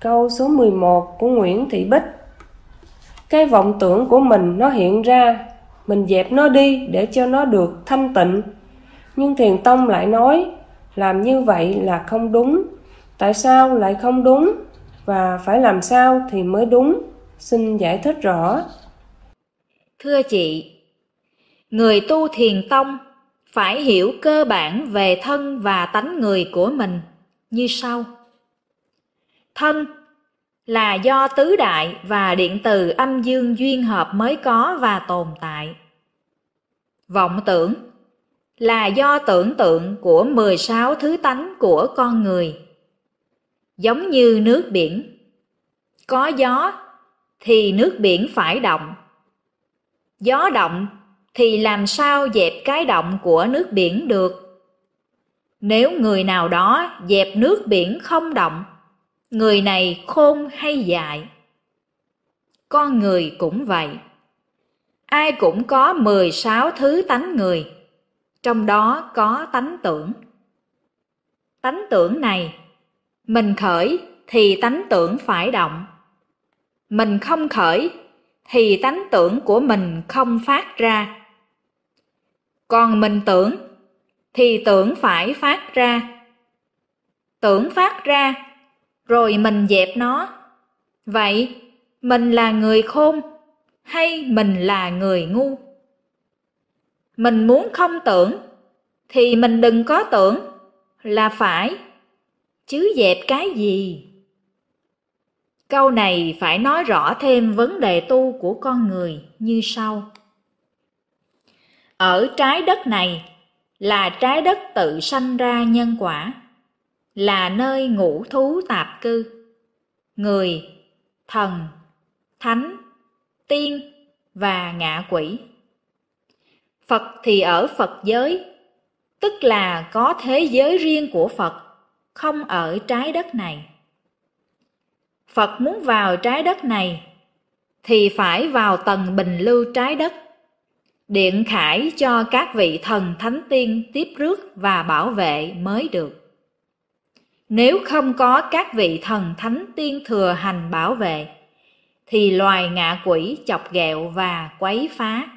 câu số 11 của Nguyễn Thị Bích. Cái vọng tưởng của mình nó hiện ra, mình dẹp nó đi để cho nó được thanh tịnh. Nhưng Thiền Tông lại nói, làm như vậy là không đúng. Tại sao lại không đúng? Và phải làm sao thì mới đúng? Xin giải thích rõ. Thưa chị, người tu thiền tông phải hiểu cơ bản về thân và tánh người của mình như sau. Thân là do tứ đại và điện từ âm dương duyên hợp mới có và tồn tại. Vọng tưởng là do tưởng tượng của 16 thứ tánh của con người. Giống như nước biển. Có gió thì nước biển phải động. Gió động thì làm sao dẹp cái động của nước biển được? Nếu người nào đó dẹp nước biển không động, người này khôn hay dại? Con người cũng vậy. Ai cũng có 16 thứ tánh người, trong đó có tánh tưởng. Tánh tưởng này, mình khởi thì tánh tưởng phải động. Mình không khởi thì tánh tưởng của mình không phát ra còn mình tưởng thì tưởng phải phát ra tưởng phát ra rồi mình dẹp nó. Vậy mình là người khôn hay mình là người ngu? Mình muốn không tưởng thì mình đừng có tưởng là phải. Chứ dẹp cái gì? Câu này phải nói rõ thêm vấn đề tu của con người như sau. Ở trái đất này là trái đất tự sanh ra nhân quả, là nơi ngũ thú tạp cư. Người, thần, thánh, tiên và ngạ quỷ. Phật thì ở Phật giới, tức là có thế giới riêng của Phật, không ở trái đất này. Phật muốn vào trái đất này thì phải vào tầng bình lưu trái đất điện khải cho các vị thần thánh tiên tiếp rước và bảo vệ mới được. Nếu không có các vị thần thánh tiên thừa hành bảo vệ, thì loài ngạ quỷ chọc ghẹo và quấy phá.